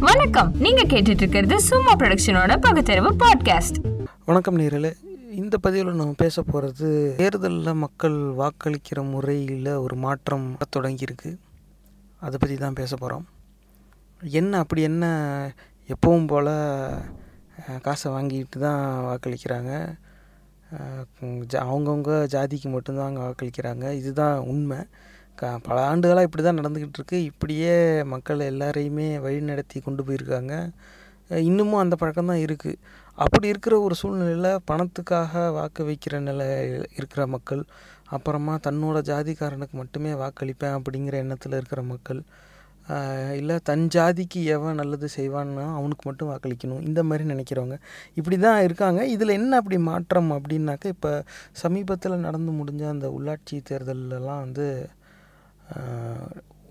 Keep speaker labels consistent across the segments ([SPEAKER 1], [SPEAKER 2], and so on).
[SPEAKER 1] வணக்கம். நீங்க கேட்டுட்டு இருக்கிறது சும்மா ப்ரொடக்ஷனோட பகுத்தறிவு பாட்காஸ்ட்
[SPEAKER 2] வணக்கம் நேரலே இந்த பதிவில் நம்ம பேச போகிறது தேர்தலில் மக்கள் வாக்களிக்கிற முறையில் ஒரு மாற்றம் தொடங்கியிருக்கு. அதை பற்றி தான் பேச போகிறோம் என்ன அப்படி என்ன எப்பவும் போல் காசை வாங்கிட்டு தான் வாக்களிக்கிறாங்க. ஜா- அவங்கவுங்க ஜாதிக்கு மட்டும்தான் அங்கே வாக்களிக்கிறாங்க. இதுதான் உண்மை. க பல ஆண்டுகளாக இப்படி தான் நடந்துக்கிட்டு இருக்குது இப்படியே மக்கள் எல்லாரையுமே வழிநடத்தி கொண்டு போயிருக்காங்க. இன்னமும் அந்த பழக்கம் தான் இருக்குது அப்படி இருக்கிற ஒரு சூழ்நிலையில் பணத்துக்காக வாக்கு வைக்கிற நிலை இருக்கிற மக்கள் அப்புறமா தன்னோட ஜாதிக்காரனுக்கு மட்டுமே வாக்களிப்பேன் அப்படிங்கிற எண்ணத்தில் இருக்கிற மக்கள் இல்லை தன் ஜாதிக்கு எவன் நல்லது செய்வான்னா அவனுக்கு மட்டும் வாக்களிக்கணும். இந்த மாதிரி நினைக்கிறவங்க இப்படி தான் இருக்காங்க. இதில் என்ன அப்படி மாற்றம் அப்படின்னாக்க இப்போ சமீபத்தில் நடந்து முடிஞ்ச அந்த உள்ளாட்சி தேர்தலெலாம் வந்து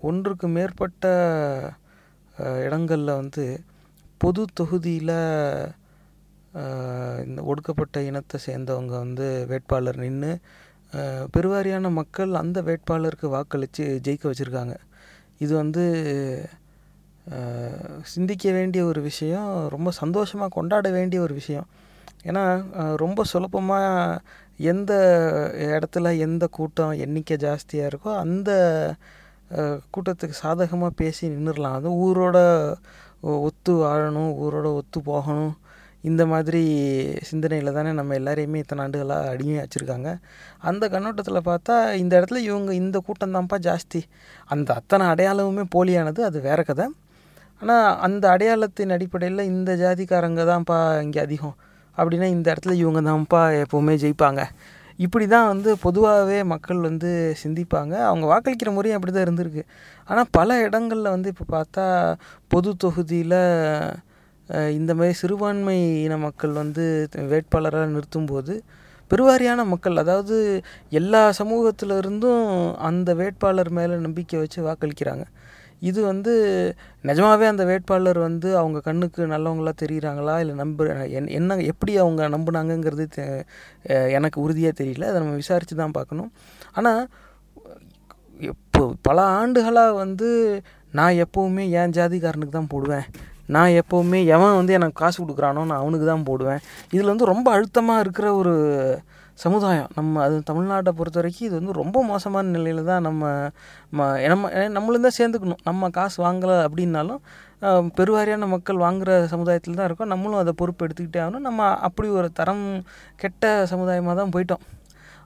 [SPEAKER 2] ஒன்றுக்கு மேற்பட்ட இடங்களில் வந்து பொது தொகுதியில் இந்த ஒடுக்கப்பட்ட இனத்தை சேர்ந்தவங்க வந்து வேட்பாளர் நின்று பெருவாரியான மக்கள் அந்த வேட்பாளருக்கு வாக்களித்து ஜெயிக்க வச்சுருக்காங்க. இது வந்து சிந்திக்க வேண்டிய ஒரு விஷயம் ரொம்ப சந்தோஷமாக கொண்டாட வேண்டிய ஒரு விஷயம். ஏன்னா ரொம்ப சுலபமாக எந்த இடத்துல எந்த கூட்டம் எண்ணிக்கை ஜாஸ்தியாக இருக்கோ அந்த கூட்டத்துக்கு சாதகமாக பேசி நின்றுடலாம் அது ஊரோட ஒத்து வாழணும் ஊரோட ஒத்து போகணும். இந்த மாதிரி சிந்தனையில் தானே நம்ம எல்லாரையுமே இத்தனை ஆண்டுகளாக அடிமையாக வச்சுருக்காங்க அந்த கண்ணோட்டத்தில் பார்த்தா இந்த இடத்துல இவங்க இந்த கூட்டம் தான்ப்பா ஜாஸ்தி. அந்த அத்தனை அடையாளமுமே போலியானது அது வேற கதை. ஆனால் அந்த அடையாளத்தின் அடிப்படையில் இந்த ஜாதிக்காரங்க தான்ப்பா இங்கே அதிகம். அப்படின்னா இந்த இடத்துல இவங்க தான்ப்பா எப்போவுமே ஜெயிப்பாங்க. இப்படி தான் வந்து பொதுவாகவே மக்கள் வந்து சிந்திப்பாங்க. அவங்க வாக்களிக்கிற முறையும் அப்படி தான் இருந்திருக்கு. ஆனால் பல இடங்களில் வந்து இப்போ பார்த்தா பொது தொகுதியில் இந்த மாதிரி சிறுபான்மை இன மக்கள் வந்து வேட்பாளராக நிறுத்தும்போது பெருவாரியான மக்கள் அதாவது எல்லா சமூகத்திலிருந்தும் அந்த வேட்பாளர் மேலே நம்பிக்கை வச்சு வாக்களிக்கிறாங்க. இது வந்து நிஜமாவே அந்த வேட்பாளர் வந்து அவங்க கண்ணுக்கு நல்லவங்களா தெரியுறாங்களா? இல்லை நம்ப என்- என்ன எப்படி அவங்க நம்புனாங்கங்கிறது தெ- எனக்கு உறுதியாக தெரியல. அதை நம்ம விசாரித்து தான் பார்க்கணும். ஆனால் எப்போ பல ஆண்டுகளாக வந்து நான் எப்போவுமே என் ஜாதிக்காரனுக்கு தான் போடுவேன். நான் எப்போவுமே எவன் வந்து எனக்கு காசு கொடுக்குறானோ நான் அவனுக்கு தான் போடுவேன். இதில் வந்து ரொம்ப அழுத்தமாக இருக்கிற ஒரு சமுதாயம். நம்ம அது தமிழ்நாட்டை பொறுத்த வரைக்கும் இது வந்து ரொம்ப மோசமான நிலையில் தான் நம்ம ம- நம்ம நம்மளும் தான் சேர்ந்துக்கணும். நம்ம காசு வாங்கலை அப்படின்னாலும் பெருவாரியான மக்கள் வாங்குகிற சமுதாயத்தில் தான் இருக்கோம். நம்மளும் அதை பொறுப்பு எடுத்துக்கிட்டே ஆகணும். நம்ம அப்படி ஒரு தரம் கெட்ட சமுதாயமாக தான் போயிட்டோம்.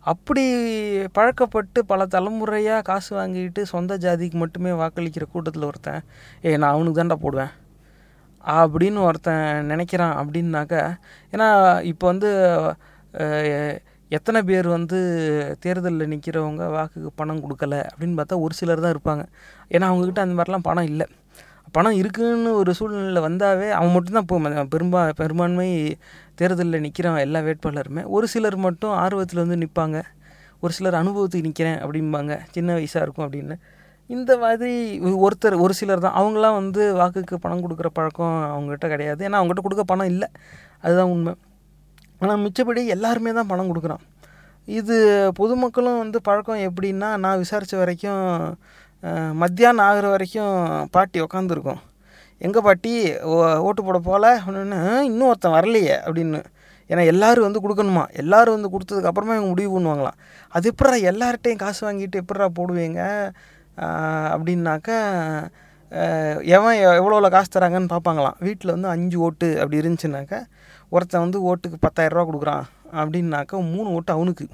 [SPEAKER 2] அப்படி பழக்கப்பட்டு பல தலைமுறையாக காசு வாங்கிட்டு சொந்த ஜாதிக்கு மட்டுமே வாக்களிக்கிற கூட்டத்தில் ஒருத்தன் ஏ நான் அவனுக்கு தான்டா போடுவேன் அப்படின்னு ஒருத்தன் நினைக்கிறான் அப்படின்னாக்க ஏன்னா இப்போ வந்து எத்தனை பேர் வந்து தேர்தலில் நிற்கிறவங்க வாக்குக்கு பணம் கொடுக்கல அப்படின்னு பார்த்தா ஒரு சிலர் தான் இருப்பாங்க. ஏன்னா அவங்கக்கிட்ட அந்த மாதிரிலாம் பணம் இல்லை. பணம் இருக்குன்னு ஒரு சூழ்நிலையில் வந்தாவே அவன் மட்டும்தான் இப்போ பெரும்பா பெரும்பான்மை தேர்தலில் நிற்கிறவன் எல்லா வேட்பாளருமே. ஒரு சிலர் மட்டும் ஆர்வத்தில் வந்து நிற்பாங்க ஒரு சிலர் அனுபவத்துக்கு நிற்கிறேன் அப்படிம்பாங்க. சின்ன வயசாக இருக்கும் அப்படின்னு. இந்த மாதிரி ஒருத்தர் ஒரு சிலர் தான். அவங்களாம் வந்து வாக்குக்கு பணம் கொடுக்குற பழக்கம் அவங்ககிட்ட கிடையாது. ஏன்னா அவங்ககிட்ட கொடுக்க பணம் இல்லை. அதுதான் உண்மை. ஆனால் மிச்சப்படி எல்லாருமே தான் பணம் கொடுக்குறான் இது பொதுமக்களும் வந்து பழக்கம் எப்படின்னா நான் விசாரித்த வரைக்கும் மத்தியானம் ஆகிற வரைக்கும் பாட்டி உக்காந்துருக்கோம். எங்கே பாட்டி ஓ- ஓட்டு போட போகல? அப்படின்னு இன்னும் ஒருத்தன் வரலையே அப்படின்னு. ஏன்னா எல்லாரும் வந்து கொடுக்கணுமா? எல்லோரும் வந்து கொடுத்ததுக்கு அப்புறமா இவங்க முடிவு பண்ணுவாங்களாம். அது எப்படா எல்லார்ட்டையும் காசு வாங்கிட்டு எப்படா போடுவீங்க? அப்படின்னாக்கா எவன் எவ்வளோ காசு தராங்கன்னு பார்ப்பாங்களாம். வீட்டில் வந்து அஞ்சு ஓட்டு அப்படி இருந்துச்சுனாக்கா ஒருத்தன் வந்து ஓட்டுக்கு பத்தாயிரரூவா கொடுக்குறான் அப்படின்னாக்கா மூணு ஓட்டு அவனுக்கு.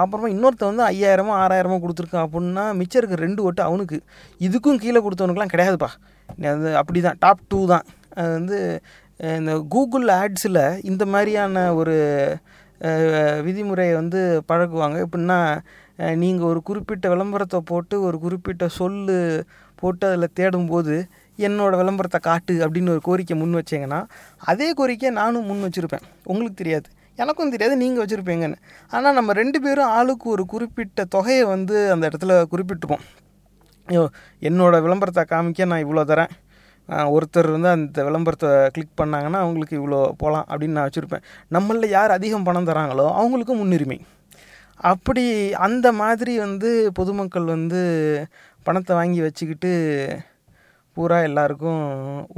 [SPEAKER 2] அப்புறமா இன்னொருத்தன் வந்து ஐயாயிரமோ ஆறாயிரமோ கொடுத்துருக்கான் அப்படின்னா மிச்சம் இருக்க ரெண்டு ஓட்டு அவனுக்கு. இதுக்கும் கீழே கொடுத்தவனுக்குலாம் கிடையாதுப்பா. அது அப்படி தான் டாப் டூ தான். அது வந்து இந்த கூகுள் ஆட்ஸில் இந்த மாதிரியான ஒரு விதிமுறையை வந்து பழகுவாங்க எப்படின்னா நீங்கள் ஒரு குறிப்பிட்ட விளம்பரத்தை போட்டு ஒரு குறிப்பிட்ட சொல்லு போட்டு அதில் தேடும்போது என்னோடய விளம்பரத்தை காட்டு அப்படின்னு ஒரு கோரிக்கை முன் வச்சீங்கன்னா அதே கோரிக்கையை நானும் முன் வச்சுருப்பேன். உங்களுக்கு தெரியாது. எனக்கும் தெரியாது நீங்கள் வச்சுருப்பீங்கன்னு. ஆனால் நம்ம ரெண்டு பேரும் ஆளுக்கு ஒரு குறிப்பிட்ட தொகையை வந்து அந்த இடத்துல குறிப்பிட்டுப்போம். ஐயோ என்னோடய விளம்பரத்தை காமிக்க நான் இவ்வளோ தரேன். ஒருத்தர் வந்து அந்த விளம்பரத்தை கிளிக் பண்ணாங்கன்னா அவங்களுக்கு இவ்வளோ போகலாம் அப்படின்னு நான் வச்சுருப்பேன். நம்மளில் யார் அதிகம் பணம் தராங்களோ அவங்களுக்கும் முன்னுரிமை. அப்படி அந்த மாதிரி வந்து பொதுமக்கள் வந்து பணத்தை வாங்கி வச்சுக்கிட்டு பூரா எல்லாருக்கும்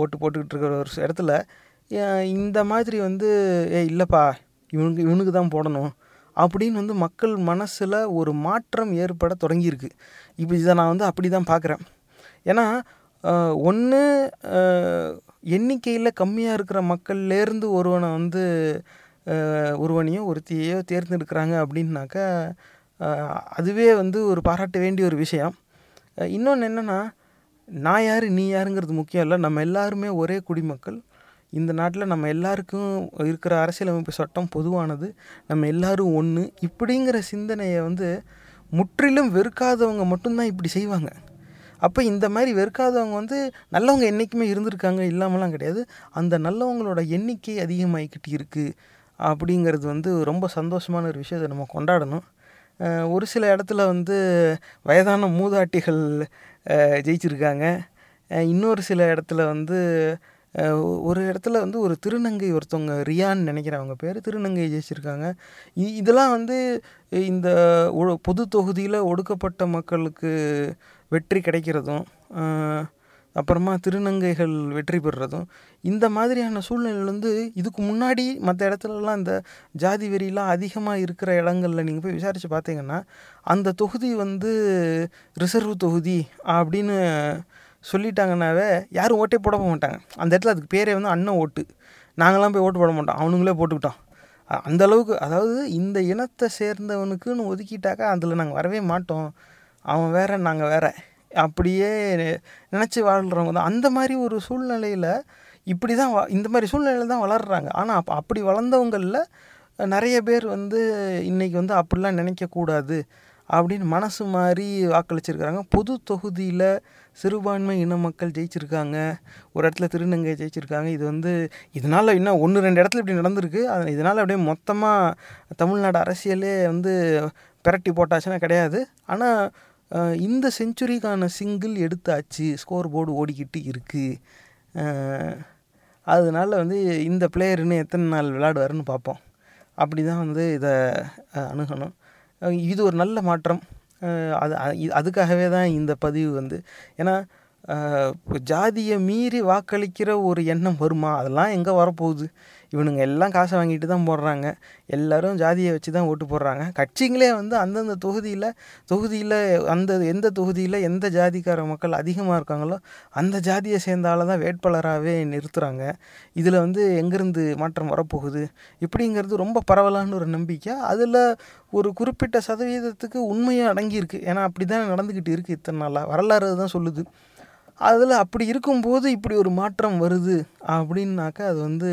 [SPEAKER 2] ஓட்டு போட்டுக்கிட்டு இருக்கிற ஒரு இடத்துல இந்த மாதிரி வந்து ஏ இல்லைப்பா இவனுக்கு இவனுக்கு தான் போடணும் அப்படின்னு வந்து மக்கள் மனசில் ஒரு மாற்றம் ஏற்பட தொடங்கியிருக்கு. இப்போ இதை நான் வந்து அப்படி தான் பார்க்குறேன் ஏன்னா ஒன்று எண்ணிக்கையில் கம்மியாக இருக்கிற மக்கள்லேருந்து ஒருவனை வந்து ஒருவனையோ ஒருத்தியையோ தேர்ந்தெடுக்கிறாங்க அப்படின்னாக்கா அதுவே வந்து ஒரு பாராட்ட வேண்டிய ஒரு விஷயம். இன்னொன்று என்னென்னா நான் யார் நீ யாருங்கிறது முக்கியம் இல்லை. நம்ம எல்லாருமே ஒரே குடிமக்கள். இந்த நாட்டில் நம்ம எல்லாருக்கும் இருக்கிற அரசியலமைப்பு சட்டம் பொதுவானது. நம்ம எல்லாரும் ஒன்று இப்படிங்கிற சிந்தனையை வந்து முற்றிலும் வெறுக்காதவங்க மட்டும்தான் இப்படி செய்வாங்க. அப்போ இந்த மாதிரி வெறுக்காதவங்க வந்து நல்லவங்க என்றைக்குமே இருந்திருக்காங்க இல்லாமலாம் கிடையாது. அந்த நல்லவங்களோட எண்ணிக்கை அதிகமாகிக்கிட்டு இருக்குது அப்படிங்கிறது வந்து ரொம்ப சந்தோஷமான ஒரு விஷயத்தை நம்ம கொண்டாடணும். ஒரு சில இடத்துல வந்து வயதான மூதாட்டிகள் ஜெயிச்சிருக்காங்க. இன்னொரு சில இடத்துல வந்து ஒரு இடத்துல வந்து ஒரு திருநங்கை ஒருத்தவங்க ரியான்னு நினைக்கிறேன் அவங்க பேர் திருநங்கை ஜெயிச்சிருக்காங்க. இ- இதெல்லாம் வந்து இந்த ஒ- பொது தொகுதியில் ஒடுக்கப்பட்ட மக்களுக்கு வெற்றி கிடைக்கிறதும் அப்புறமா திருநங்கைகள் வெற்றி பெறுறதும் இந்த மாதிரியான சூழ்நிலையில் வந்து இதுக்கு முன்னாடி மற்ற இடத்துலலாம் இந்த ஜாதி வெறியெலாம் அதிகமாக இருக்கிற இடங்களில் நீங்கள் போய் விசாரித்து பார்த்தீங்கன்னா அந்த தொகுதி வந்து ரிசர்வ் தொகுதி அப்படின்னு சொல்லிட்டாங்கன்னாவே யாரும் ஓட்டே போட போக மாட்டாங்க. அந்த இடத்துல அதுக்கு பேரே வந்து அண்ணன் ஓட்டு. நாங்களாம் போய் ஓட்டு போட மாட்டோம். அவனுங்களே போட்டுக்கிட்டோம். அந்த அளவுக்கு அதாவது இந்த இனத்தை சேர்ந்தவனுக்குன்னு ஒதுக்கிட்டாக்கா அதில் நாங்கள் வரவே மாட்டோம். அவன் வேற நாங்கள் வேறு. அப்படியே நினச்சி வாழ்கிறவங்க தான். அந்த மாதிரி ஒரு சூழ்நிலையில் இப்படி தான் வ- இந்த மாதிரி சூழ்நிலையில் தான் வளர்கிறாங்க ஆனால் அப்போ அப்படி வளர்ந்தவங்களில் நிறைய பேர் வந்து இன்றைக்கி வந்து அப்படிலாம் நினைக்கக்கூடாது அப்படின்னு மனசு மாதிரி வாக்களிச்சிருக்கிறாங்க. பொது தொகுதியில் சிறுபான்மை இன மக்கள் ஜெயிச்சிருக்காங்க. ஒரு இடத்துல திருநங்கை ஜெயிச்சிருக்காங்க. இது வந்து இதனால் இன்னும் ஒன்று ரெண்டு இடத்துல இப்படி நடந்திருக்கு. அது இதனால் அப்படியே மொத்தமாக தமிழ்நாடு அரசியலே வந்து பிரட்டி போட்டாச்சுன்னா கிடையாது. ஆனால் இந்த செஞ்சுரிக்கான சிங்கிள் எடுத்தாச்சு. ஸ்கோர் போர்டு ஓடிக்கிட்டு இருக்குது அதனால வந்து இந்த பிளேயர் இன்னும் எத்தனை நாள் விளையாடுவாருன்னு பார்ப்போம். அப்படி தான் வந்து இதை அணுகணும். இது ஒரு நல்ல மாற்றம். அது அதுக்காகவே தான் இந்த பதிவு வந்து. ஏன்னா ஜாதியை மீறி வாக்களிக்கிற ஒரு எண்ணம் வருமா? அதெல்லாம் எங்கே வரப்போகுது? இவனுங்க எல்லாம் காசை வாங்கிட்டு தான் போடுறாங்க. எல்லோரும் ஜாதியை வச்சு தான் ஓட்டு போடுறாங்க. கட்சிங்களே வந்து அந்தந்த தொகுதியில் தொகுதியில் அந்த எந்த தொகுதியில் எந்த ஜாதிக்கார மக்கள் அதிகமாக இருக்காங்களோ அந்த ஜாதியை சேர்ந்தால தான் வேட்பாளராகவே நிறுத்துகிறாங்க இதில் வந்து எங்கேருந்து மாற்றம் வரப்போகுது? இப்படிங்கிறது ரொம்ப பரவலான ஒரு நம்பிக்கை. அதில் ஒரு குறிப்பிட்ட சதவீதத்துக்கு உண்மையும் அடங்கியிருக்கு. ஏன்னா அப்படி தான் நடந்துக்கிட்டு இருக்குது இத்தனை நாளாக வரலாறு தான் சொல்லுது. அதில் அப்படி இருக்கும்போது இப்படி ஒரு மாற்றம் வருது அப்படின்னாக்கா அது வந்து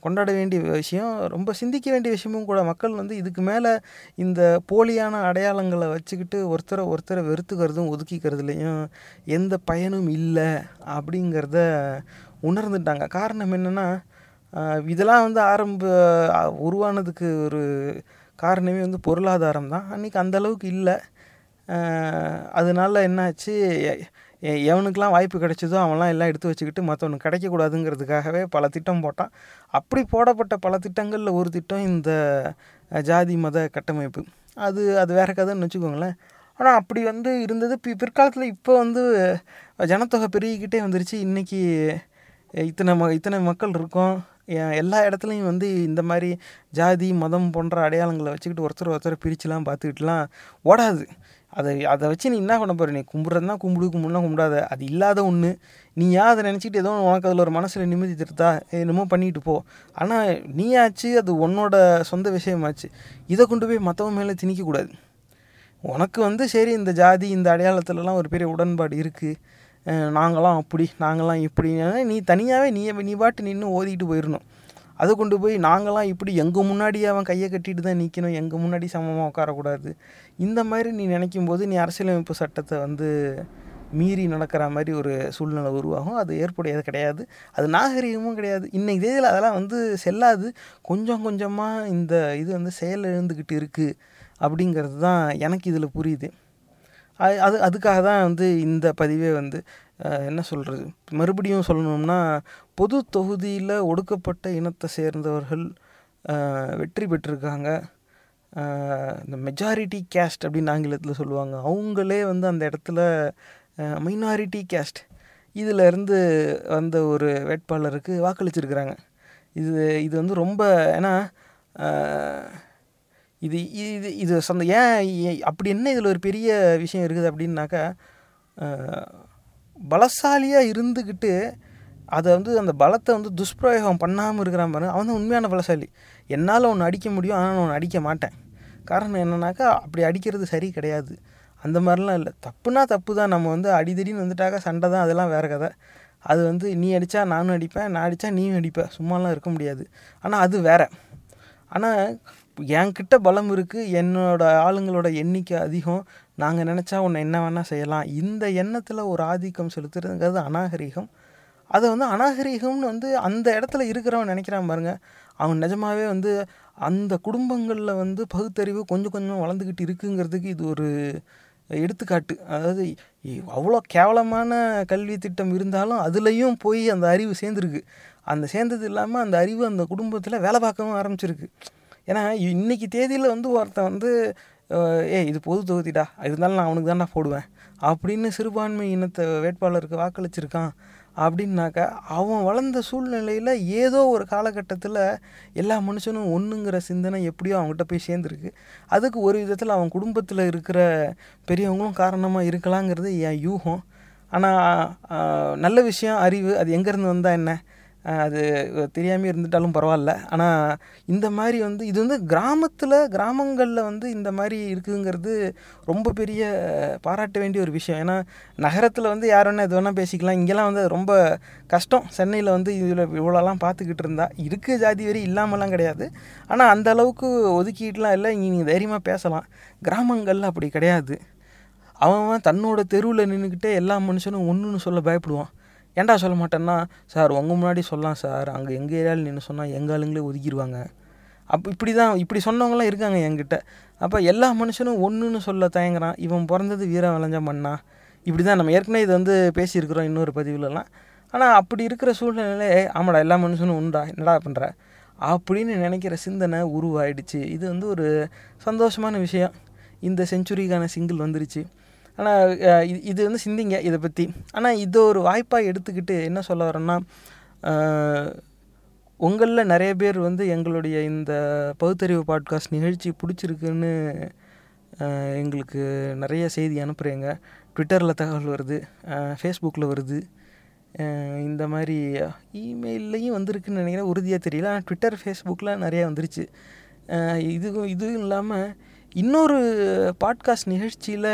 [SPEAKER 2] கொண்டாட வேண்டிய விஷயம். ரொம்ப சிந்திக்க வேண்டிய விஷயமும் கூட மக்கள் வந்து இதுக்கு மேலே இந்த போலியான அடையாளங்களை வச்சுக்கிட்டு ஒருத்தரை ஒருத்தரை வெறுத்துக்கிறதும் ஒதுக்கிக்கிறதுலையும் எந்த பயனும் இல்லை அப்படிங்கிறத உணர்ந்துட்டாங்க. காரணம் என்னென்னா இதெல்லாம் வந்து ஆரம்ப உருவானதுக்கு ஒரு காரணமே வந்து பொருளாதாரம் தான். அன்றைக்கி அந்தளவுக்கு இல்லை. அஹ் அதனால என்னாச்சு எவனுக்கெலாம் வாய்ப்பு கிடைச்சதோ அவன்லாம் எல்லாம் எடுத்து வச்சுக்கிட்டு மற்றவனுக்கு கிடைக்கக்கூடாதுங்கிறதுக்காகவே பல திட்டம் போட்டான். அப்படி போடப்பட்ட பல திட்டங்களில் ஒரு திட்டம் இந்த ஜாதி மத கட்டமைப்பு. அது அது வேற கதைன்னு வச்சுக்கோங்களேன். ஆனால் அப்படி வந்து இருந்தது. பி பிற்காலத்தில் இப்போ வந்து ஜனத்தொகை பெருகிக்கிட்டே வந்துருச்சு. இன்றைக்கி இத்தனை ம இத்தனை மக்கள் இருக்கோம். எல்லா இடத்துலையும் வந்து இந்த மாதிரி ஜாதி மதம் போன்ற அடையாளங்களை வச்சுக்கிட்டு ஒருத்தர் ஒருத்தர் பிரிச்சுலாம் பார்த்துக்கிட்டுலாம் ஓடாது. அதை அதை வச்சு நீ என்ன பண்ண போகிற நீ கும்பிட்றதுனா கும்பிடு கும்பிடுனா கும்பிடாத. அது இல்லாத ஒன்று நீ ஏன் அதை நினச்சிக்கிட்டு ஏதோ உனக்கு அதில் ஒரு மனசில் நிம்மதி திருத்தா என்னமோ பண்ணிட்டு போ. ஆனால் நீயாச்சு அது உன்னோட சொந்த விஷயமாச்சு. இதை கொண்டு போய் மற்றவன் மேலே திணிக்கக்கூடாது உனக்கு வந்து சரி இந்த ஜாதி இந்த அடையாளத்துலலாம் ஒரு பெரிய உடன்பாடு இருக்குது நாங்களாம் அப்படி நாங்களாம் இப்படி. நீ தனியாகவே நீ நீ பாட்டு நின்று ஓதிட்டு போயிடணும் அதை கொண்டு போய் நாங்களாம் இப்படி எங்கள் முன்னாடி அவன் கையை கட்டிட்டு தான் நிற்கணும் எங்கள் முன்னாடி சமமாக உட்காரக்கூடாது. இந்த மாதிரி நீ நினைக்கும் போது நீ அரசியலமைப்பு சட்டத்தை வந்து மீறி நடக்கிற மாதிரி ஒரு சூழ்நிலை உருவாகும். அது ஏற்புடையது கிடையாது. அது நாகரிகமும் கிடையாது. இன்றைக்கு தேதியில் அதெல்லாம் வந்து செல்லாது. கொஞ்சம் கொஞ்சமாக இந்த இது வந்து செயல் எழுந்துக்கிட்டு இருக்குது அப்படிங்கிறது தான் எனக்கு இதில் புரியுது. அது அது அதுக்காக தான் வந்து இந்த பதிவே வந்து என்ன சொல்கிறது மறுபடியும் சொல்லணும்னா பொது தொகுதியில் ஒடுக்கப்பட்ட இனத்தை சேர்ந்தவர்கள் வெற்றி பெற்றிருக்காங்க. இந்த மெஜாரிட்டி கேஸ்ட் அப்படின்னு ஆங்கிலத்தில் சொல்லுவாங்க. அவங்களே வந்து அந்த இடத்துல மைனாரிட்டி கேஸ்ட் இதிலேருந்து வந்த ஒரு வேட்பாளருக்கு வாக்களிச்சிருக்கிறாங்க. இது இது வந்து ரொம்ப ஏன்னா இது இது இது சொந்த ஏன் அப்படி என்ன இதில் ஒரு பெரிய விஷயம் இருக்குது அப்படின்னாக்கா பலசாலியாக இருந்துக்கிட்டு அதை வந்து அந்த பலத்தை வந்து துஷ்பிரயோகம் பண்ணாமல் இருக்கிறான் பாருங்க. அவன் தான் உண்மையான பலசாலி. என்னால் ஒன்று அடிக்க முடியும் ஆனால் நான் ஒன்று அடிக்க மாட்டேன். காரணம் என்னன்னாக்கா அப்படி அடிக்கிறது சரி கிடையாது. அந்த மாதிரிலாம் இல்லை. தப்புனா தப்பு தான். நம்ம வந்து அடிதடின்னு வந்துட்டாக்கா சண்டை தான். அதெல்லாம் வேறு கதை. அது வந்து நீ அடித்தா நானும் அடிப்பேன் நான் அடித்தா நீயும் அடிப்பேன் சும்மாலாம் இருக்க முடியாது. ஆனால் அது வேற. ஆனால் என்கிட்ட பலம் இருக்குது என்னோட ஆளுங்களோட எண்ணிக்கை அதிகம். நாங்கள் நினச்சா உன்னை என்ன வேணால் செய்யலாம். இந்த எண்ணத்தில் ஒரு ஆதிக்கம் செலுத்துறதுங்கிறது அநாகரிகம். அதை வந்து அநாகரிகம்னு வந்து அந்த இடத்துல இருக்கிறவன் நினைக்கிறான் பாருங்க. அவன் நிஜமாவே வந்து அந்த குடும்பங்களில் வந்து பகுத்தறிவு கொஞ்சம் கொஞ்சம் வளர்ந்துக்கிட்டு இருக்குங்கிறதுக்கு இது ஒரு எடுத்துக்காட்டு. அதாவது அவ்வளோ கேவலமான கல்வி திட்டம் இருந்தாலும் அதுலேயும் போய் அந்த அறிவு சேர்ந்துருக்கு. அந்த சேர்ந்தது இல்லாமல் அந்த அறிவு அந்த குடும்பத்தில் வேலை பார்க்கவும் ஆரம்பிச்சிருக்கு. ஏன்னா இன்னைக்கு தேதியில் வந்து ஒருத்தன் வந்து ஏ ஏய் இது பொது தொகுதிடா. இருந்தாலும் நான் அவனுக்கு தான்டா போடுவேன். அப்படின்னு சிறுபான்மை இனத்தை வேட்பாளருக்கு வாக்களிச்சிருக்கான் அப்படின்னாக்கா அவன் வளர்ந்த சூழ்நிலையில் ஏதோ ஒரு காலகட்டத்தில் எல்லா மனுஷனும் ஒன்றுங்கிற சிந்தனை எப்படியோ அவங்ககிட்ட போய் சேர்ந்துருக்கு. அதுக்கு ஒரு விதத்தில் அவன் குடும்பத்தில் இருக்கிற பெரியவங்களும் காரணமாக இருக்கலாங்கிறது என் யூகம். ஆனால் நல்ல விஷயம் அறிவு அது எங்கேருந்து வந்தால் என்ன? அது தெரியாமல் இருந்துட்டாலும் பரவாயில்ல. ஆனால் இந்த மாதிரி வந்து இது வந்து கிராமத்தில் கிராமங்களில் வந்து இந்த மாதிரி இருக்குங்கிறது ரொம்ப பெரிய பாராட்ட வேண்டிய ஒரு விஷயம். ஏன்னா நகரத்தில் வந்து யார் வேணால் எது வேணால் பேசிக்கலாம். இங்கெல்லாம் வந்து ரொம்ப கஷ்டம். சென்னையில் வந்து இதில் இவ்வளோலாம் பார்த்துக்கிட்டு இருந்தா இருக்குது ஜாதி வரி இல்லாமலாம் கிடையாது. ஆனால் அந்த அளவுக்கு ஒதுக்கிட்டுலாம் இல்லை. இங்கே நீங்கள் தைரியமாக பேசலாம். கிராமங்களில் அப்படி கிடையாது. அவன் அவன் தன்னோட தெருவில் நின்றுக்கிட்டே எல்லா மனுஷனும் ஒன்றுன்னு சொல்ல பயப்படுவான். ஏன்டா சொல்ல மாட்டேன்னா சார் உங்கள் முன்னாடி சொல்லலாம் சார். அங்கே எங்கள் ஏரியாவில் நின்று சொன்னால் எங்கள் ஆளுங்களே ஒதுக்கிடுவாங்க அப்போ இப்படி தான் இப்படி சொன்னவங்களாம் இருக்காங்க என்கிட்ட. அப்போ எல்லா மனுஷனும் ஒன்றுன்னு சொல்ல தயங்குறான். இவன் பிறந்தது வீர விளைஞ்ச மண்ணா? இப்படி தான் நம்ம ஏற்கனவே இது வந்து பேசியிருக்கிறோம் இன்னொரு பதிவுலலாம். ஆனால் அப்படி இருக்கிற சூழ்நிலையிலே ஆமாடா எல்லா மனுஷனும் உண்டா? என்னடா பண்ணுற அப்படின்னு நினைக்கிற சிந்தனை உருவாயிடுச்சு. இது வந்து ஒரு சந்தோஷமான விஷயம். இந்த செஞ்சுரிக்கான சிங்கிள் வந்துருச்சு. ஆனால் இது இது வந்து சிந்திங்க இதை பற்றி ஆனால் இதை ஒரு வாய்ப்பாக எடுத்துக்கிட்டு என்ன சொல்ல வரேன்னா உங்களில் நிறைய பேர் வந்து எங்களுடைய இந்த பகுத்தறிவு பாட்காஸ்ட் நிகழ்ச்சி பிடிச்சிருக்குன்னு எங்களுக்கு நிறைய செய்தி அனுப்புகிறீங்க ட்விட்டரில் தகவல் வருது ஃபேஸ்புக்கில் வருது. இந்த மாதிரி இமெயில்லையும் வந்திருக்குன்னு நினைக்கிறேன். உறுதியாக தெரியல. ஆனால் ட்விட்டர் ஃபேஸ்புக்கில் நிறையா வந்துருச்சு. இதுவும் இதுவும் இல்லாமல் இன்னொரு பாட்காஸ்ட் நிகழ்ச்சியில்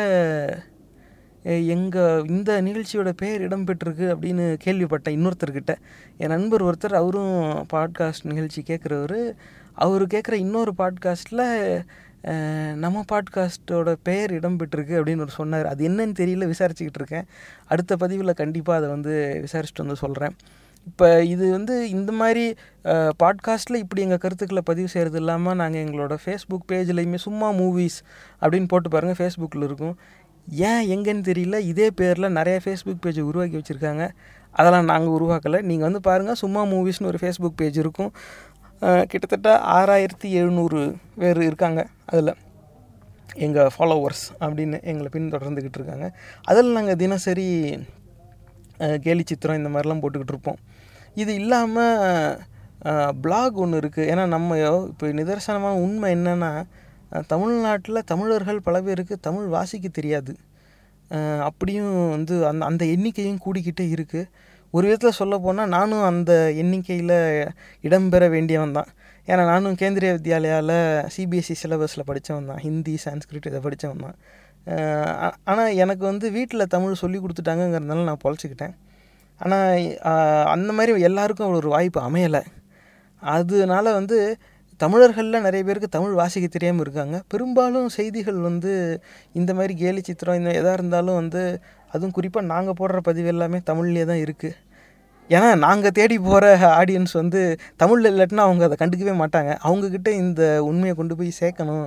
[SPEAKER 2] எங்கள் இந்த நிகழ்ச்சியோட பெயர் இடம்பெற்றிருக்கு அப்படின்னு கேள்விப்பட்டேன் இன்னொருத்தர்கிட்ட. என் நண்பர் ஒருத்தர் அவரும் பாட்காஸ்ட் நிகழ்ச்சி கேட்குறவர். அவர் கேட்குற இன்னொரு பாட்காஸ்ட்டில் நம்ம பாட்காஸ்ட்டோட பெயர் இடம்பெற்றிருக்கு அப்படின்னு ஒரு சொன்னார். அது என்னன்னு தெரியல விசாரிச்சுக்கிட்டு இருக்கேன். அடுத்த பதிவில் கண்டிப்பாக அதை வந்து விசாரிச்சுட்டு வந்து சொல்கிறேன் இப்போ இது வந்து இந்த மாதிரி பாட்காஸ்ட்டில் இப்படி எங்கள் கருத்துக்களை பதிவு செய்கிறது இல்லாமல் நாங்கள் எங்களோட ஃபேஸ்புக் பேஜ்லேயுமே சும்மா மூவிஸ் அப்படின்னு போட்டு பாருங்கள் ஃபேஸ்புக்கில் இருக்கும். ஏன் எங்கன்னு தெரியல இதே பேரில் நிறைய ஃபேஸ்புக் பேஜ் உருவாக்கி வச்சுருக்காங்க. அதெல்லாம் நாங்கள் உருவாக்கலை. நீங்கள் வந்து பாருங்கள் சும்மா மூவிஸ்னு ஒரு ஃபேஸ்புக் பேஜ் இருக்கும். கிட்டத்தட்ட ஆறாயிரத்தி எழுநூறு பேர் இருக்காங்க அதில். எங்கள் ஃபாலோவர்ஸ் அப்படின்னு எங்களை பின்தொடர்ந்துக்கிட்டு இருக்காங்க. அதில் நாங்கள் தினசரி கேலி சித்திரம் இந்த மாதிரிலாம் போட்டுக்கிட்டு இருப்போம். இது இல்லாமல் பிளாக் ஒன்று இருக்குது ஏன்னா நம்ம இப்போ நிதர்சனமான உண்மை என்னென்னா தமிழ்நாட்டில் தமிழர்கள் பல பேருக்கு தமிழ் வாசிக்க தெரியாது. அப்படியும் வந்து அந்த அந்த எண்ணிக்கையும் கூடிக்கிட்டே இருக்குது ஒரு விதத்தில் சொல்ல போனால் நானும் அந்த எண்ணிக்கையில் இடம்பெற வேண்டியவன் தான். ஏன்னா நானும் கேந்திரிய வித்யாலயாவில் சிபிஎஸ்சி சிலபஸில் படித்தவன் தான். ஹிந்தி சான்ஸ்கிரிட் இதை படித்தவன் தான். ஆனால் எனக்கு வந்து வீட்டில் தமிழ் சொல்லி கொடுத்துட்டாங்கங்கிறதுனால நான் பொழைச்சிக்கிட்டேன். ஆனால் அந்த மாதிரி எல்லாருக்கும் அவ்வளோ ஒரு வாய்ப்பு அமையலை. அதனால வந்து தமிழர்களில் நிறைய பேருக்கு தமிழ் வாசிக்க தெரியாமல் இருக்காங்க. பெரும்பாலும் செய்திகள் வந்து இந்த மாதிரி கேலி சித்திரம் இந்த எதாக இருந்தாலும் வந்து அதுவும் குறிப்பாக நாங்கள் போடுற பதிவு எல்லாமே தமிழ்லேயே தான் இருக்குது ஏன்னா நாங்கள் தேடி போகிற ஆடியன்ஸ் வந்து தமிழில் இல்லாட்டினா அவங்க அதை கண்டுக்கவே மாட்டாங்க. அவங்கக்கிட்ட இந்த உண்மையை கொண்டு போய் சேர்க்கணும்.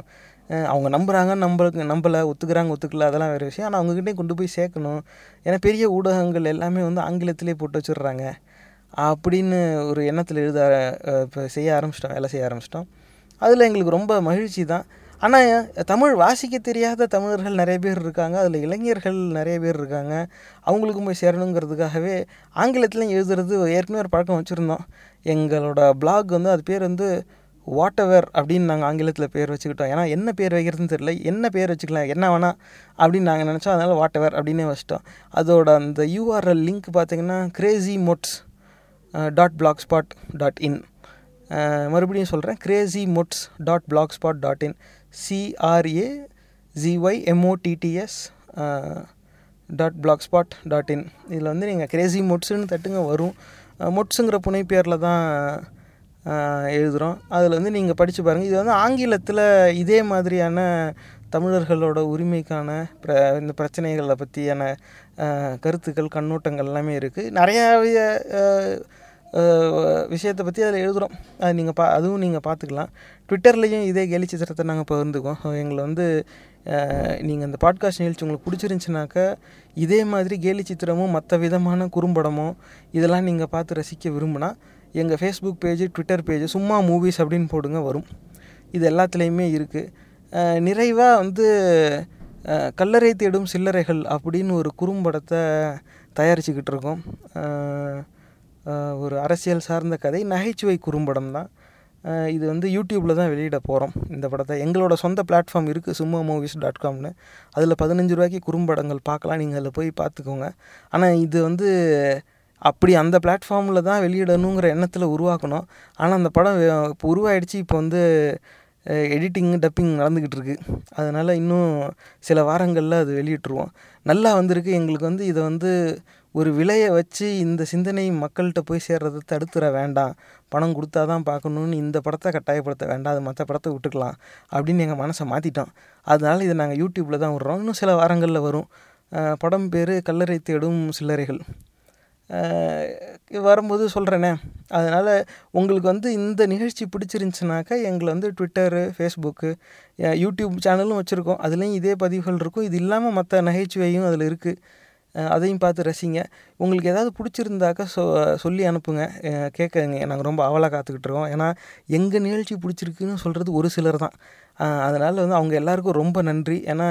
[SPEAKER 2] அவங்க நம்புகிறாங்க நம்மளுக்கு நம்பலை ஒத்துக்கிறாங்க ஒத்துக்கல அதெல்லாம் வேறு விஷயம். ஆனால் அவங்கக்கிட்டே கொண்டு போய் சேர்க்கணும். ஏன்னா பெரிய ஊடகங்கள் எல்லாமே வந்து ஆங்கிலத்திலே போட்டு வச்சிடுறாங்க. அப்படின்னு ஒரு எண்ணத்தில் எழுத இப்போ செய்ய ஆரம்பிச்சிட்டோம் வேலை செய்ய ஆரம்பிச்சிட்டோம். அதில் எங்களுக்கு ரொம்ப மகிழ்ச்சி தான். ஆனால் தமிழ் வாசிக்க தெரியாத தமிழர்கள் நிறைய பேர் இருக்காங்க. அதில் இளைஞர்கள் நிறைய பேர் இருக்காங்க. அவங்களுக்கும் போய் சேரணுங்கிறதுக்காகவே ஆங்கிலத்திலையும் எழுதுறது ஏற்கனவே ஒரு பழக்கம் வச்சுருந்தோம். எங்களோட பிளாக் வந்து அது பேர் வந்து வாட் எவர் அப்படின்னு நாங்கள் ஆங்கிலத்தில் பேர் வச்சுக்கிட்டோம். ஏன்னா என்ன பேர் வைக்கிறதுன்னு தெரியல. என்ன பேர் வச்சுக்கலாம் என்ன வேணாம் அப்படின்னு நாங்கள் நினச்சோம். அதனால் வாட் எவர் அப்படின்னே வச்சிட்டோம். அதோட அந்த யூஆர்எல் லிங்க் பார்த்தீங்கன்னா crazy mods dot blog spot dot in மறுபடியும் சொல்கிறேன் crazy mods dot blog spot dot in CRA ZY MODDS dot blog spot dot in இதில் வந்து நீங்கள் கிரேசி மொட்ஸுன்னு தட்டுங்க வரும். மொட்ஸுங்கிற புனை பேரில் தான் எழுதுகிறோம் அதில் வந்து நீங்கள் படித்து பாருங்கள் இது வந்து ஆங்கிலத்தில் இதே மாதிரியான தமிழர்களோட உரிமைக்கான பிர இந்த பிரச்சனைகளை பற்றியான கருத்துக்கள் கண்ணோட்டங்கள் எல்லாமே இருக்குது நிறையா விஷயத்தை பற்றி அதில் எழுதுகிறோம் அது நீங்கள் பா அதுவும் நீங்கள் பார்த்துக்கலாம் ட்விட்டர்லேயும் இதே கேலி சித்திரத்தை நாங்கள் பகிர்ந்துக்கோம் எங்களை வந்து நீங்கள் அந்த பாட்காஸ்ட் நிகழ்ச்சி உங்களுக்கு பிடிச்சிருந்துச்சுனாக்கா இதே மாதிரி கேலி சித்திரமும் மற்ற விதமான குறும்படமும் இதெல்லாம் நீங்கள் பார்த்து ரசிக்க விரும்பினா எங்கள் ஃபேஸ்புக் பேஜ் ட்விட்டர் பேஜ் சும்மா மூவிஸ் அப்படின்னு போடுங்க வரும். இது எல்லாத்துலேயுமே இருக்குது நிறைவாக வந்து கல்லறை தேடும் சில்லறைகள் அப்படின்னு ஒரு குறும்படத்தை தயாரிச்சுக்கிட்டு இருக்கோம். ஒரு அரசியல் சார்ந்த கதை நகைச்சுவை குறும்படம் தான். இது வந்து யூடியூப்பில் தான் வெளியிட போகிறோம் இந்த படத்தை. எங்களோட சொந்த பிளாட்ஃபார்ம் இருக்குது சும்மா மூவிஸ் டாட் காம்னு அதில் பதினஞ்சு ரூபாய்க்கு குறும்படங்கள் பார்க்கலாம் நீங்கள் அதில் போய் பார்த்துக்கோங்க. ஆனால் இது வந்து அப்படி அந்த பிளாட்ஃபார்மில் தான் வெளியிடணுங்கிற எண்ணத்தில் உருவாக்கணும். ஆனால் அந்த படம் இப்போ உருவாயிடுச்சு இப்போ வந்து எடிட்டிங் டப்பிங் நடந்துக்கிட்டு இருக்குது அதனால் இன்னும் சில வாரங்களில் அது வெளியிட்டுருவோம். நல்லா வந்திருக்கு. எங்களுக்கு வந்து இதை வந்து ஒரு விலையை வச்சு இந்த சிந்தனை மக்கள்கிட்ட போய் சேர்றதை தடுத்துற வேண்டாம். பணம் கொடுத்தா தான் பார்க்கணுன்னு இந்த படத்தை கட்டாயப்படுத்த வேண்டாம். அது மற்ற படத்தை விட்டுக்கலாம் அப்படின்னு எங்கள் மனசை மாற்றிட்டோம் அதனால் இதை நாங்கள் யூடியூப்பில் தான் விட்றோம். இன்னும் சில வாரங்களில் வரும். படம் பேர் கல்லறை தேடும் சில்லறைகள். வரும்போது சொல்கிறேனே அதனால் உங்களுக்கு வந்து இந்த நிகழ்ச்சி பிடிச்சிருந்துச்சுனாக்கா எங்களை வந்து ட்விட்டரு ஃபேஸ்புக்கு யூடியூப் சேனலும் வச்சுருக்கோம். அதுலேயும் இதே பதிவுகள் இருக்கும். இது இல்லாமல் மற்ற நகைச்சுவையும் அதில் இருக்குது அதையும் பார்த்து ரசிங்க. உங்களுக்கு ஏதாவது பிடிச்சிருந்தாக்கா சொ சொல்லி அனுப்புங்க. கேட்குங்க நாங்கள் ரொம்ப அவலாக காத்துக்கிட்டு இருக்கோம். ஏன்னா எங்கள் நிகழ்ச்சி பிடிச்சிருக்குன்னு சொல்கிறது ஒரு சிலர் தான். அதனால் வந்து அவங்க எல்லாருக்கும் ரொம்ப நன்றி. ஏன்னா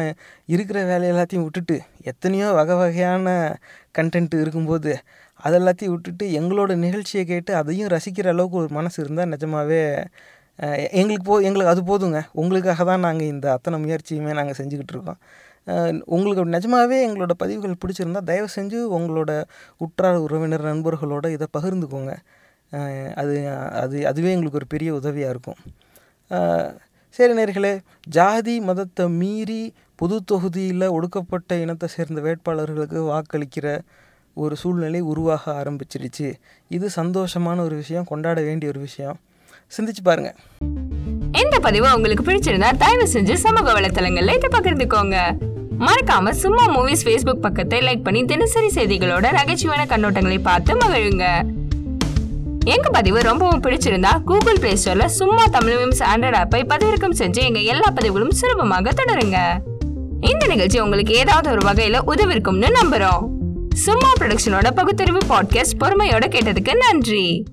[SPEAKER 2] இருக்கிற வேலை எல்லாத்தையும் விட்டுட்டு எத்தனையோ வகை வகையான கண்டென்ட் இருக்கும்போது அதெல்லாத்தையும் விட்டுட்டு எங்களோட நிகழ்ச்சியை கேட்டு அதையும் ரசிக்கிற அளவுக்கு ஒரு மனசு இருந்தால் நிஜமாகவே எங்களுக்கு போ எங்களுக்கு அது போதுங்க. உங்களுக்காக தான் நாங்கள் இந்த அத்தனை முயற்சியுமே நாங்கள் செஞ்சுக்கிட்டு இருக்கோம். உங்களுக்கு நிஜமாகவே எங்களோட பதிவுகள் பிடிச்சிருந்தா தயவு செஞ்சு உங்களோட உற்றார் உறவினர் நண்பர்களோடு இதை பகிர்ந்துக்கோங்க. அது அது அதுவே எங்களுக்கு ஒரு பெரிய உதவியாக இருக்கும். சரி நேர்களே ஜாதி மதத்தை மீறி பொது தொகுதியில் ஒடுக்கப்பட்ட இனத்தை சேர்ந்த வேட்பாளர்களுக்கு வாக்களிக்கிற ஒரு சூழ்நிலை உருவாக ஆரம்பிச்சிருச்சு இது சந்தோஷமான ஒரு விஷயம் கொண்டாட வேண்டிய ஒரு விஷயம். சிந்திச்சு பாருங்க.
[SPEAKER 1] இந்த பதிவு உங்களுக்கு பிடிச்சிருந்தா தயவு செஞ்சு சமூக வலைத்தளங்கள்ல இதை பகிர்ந்துக்கோங்க. மறக்காம சும்மா மூவிஸ் ஃபேஸ்புக் பக்கத்தை லைக் பண்ணி தினசரி செய்திகளோட நகைச்சுவையான கண்ணோட்டங்களை பார்த்து மகிழுங்க. எங்க பதிவு ரொம்பவும் பிடிச்சிருந்தா கூகுள் பிளே ஸ்டோர்ல சும்மா தமிழ் மீம்ஸ் ஆண்ட்ராய்ட் ஆப்பை பதிவிறக்கம் செஞ்சு எங்க எல்லா பதிவுகளும் சுலபமாக தொடருங்க. இந்த நிகழ்ச்சி உங்களுக்கு ஏதாவது ஒரு வகையில உதவிருக்கும்னு நம்புறோம். சும்மா ப்ரொடக்ஷனோட பகுத்தறிவு பாட்காஸ்ட் பொறுமையோட கேட்டதுக்கு நன்றி.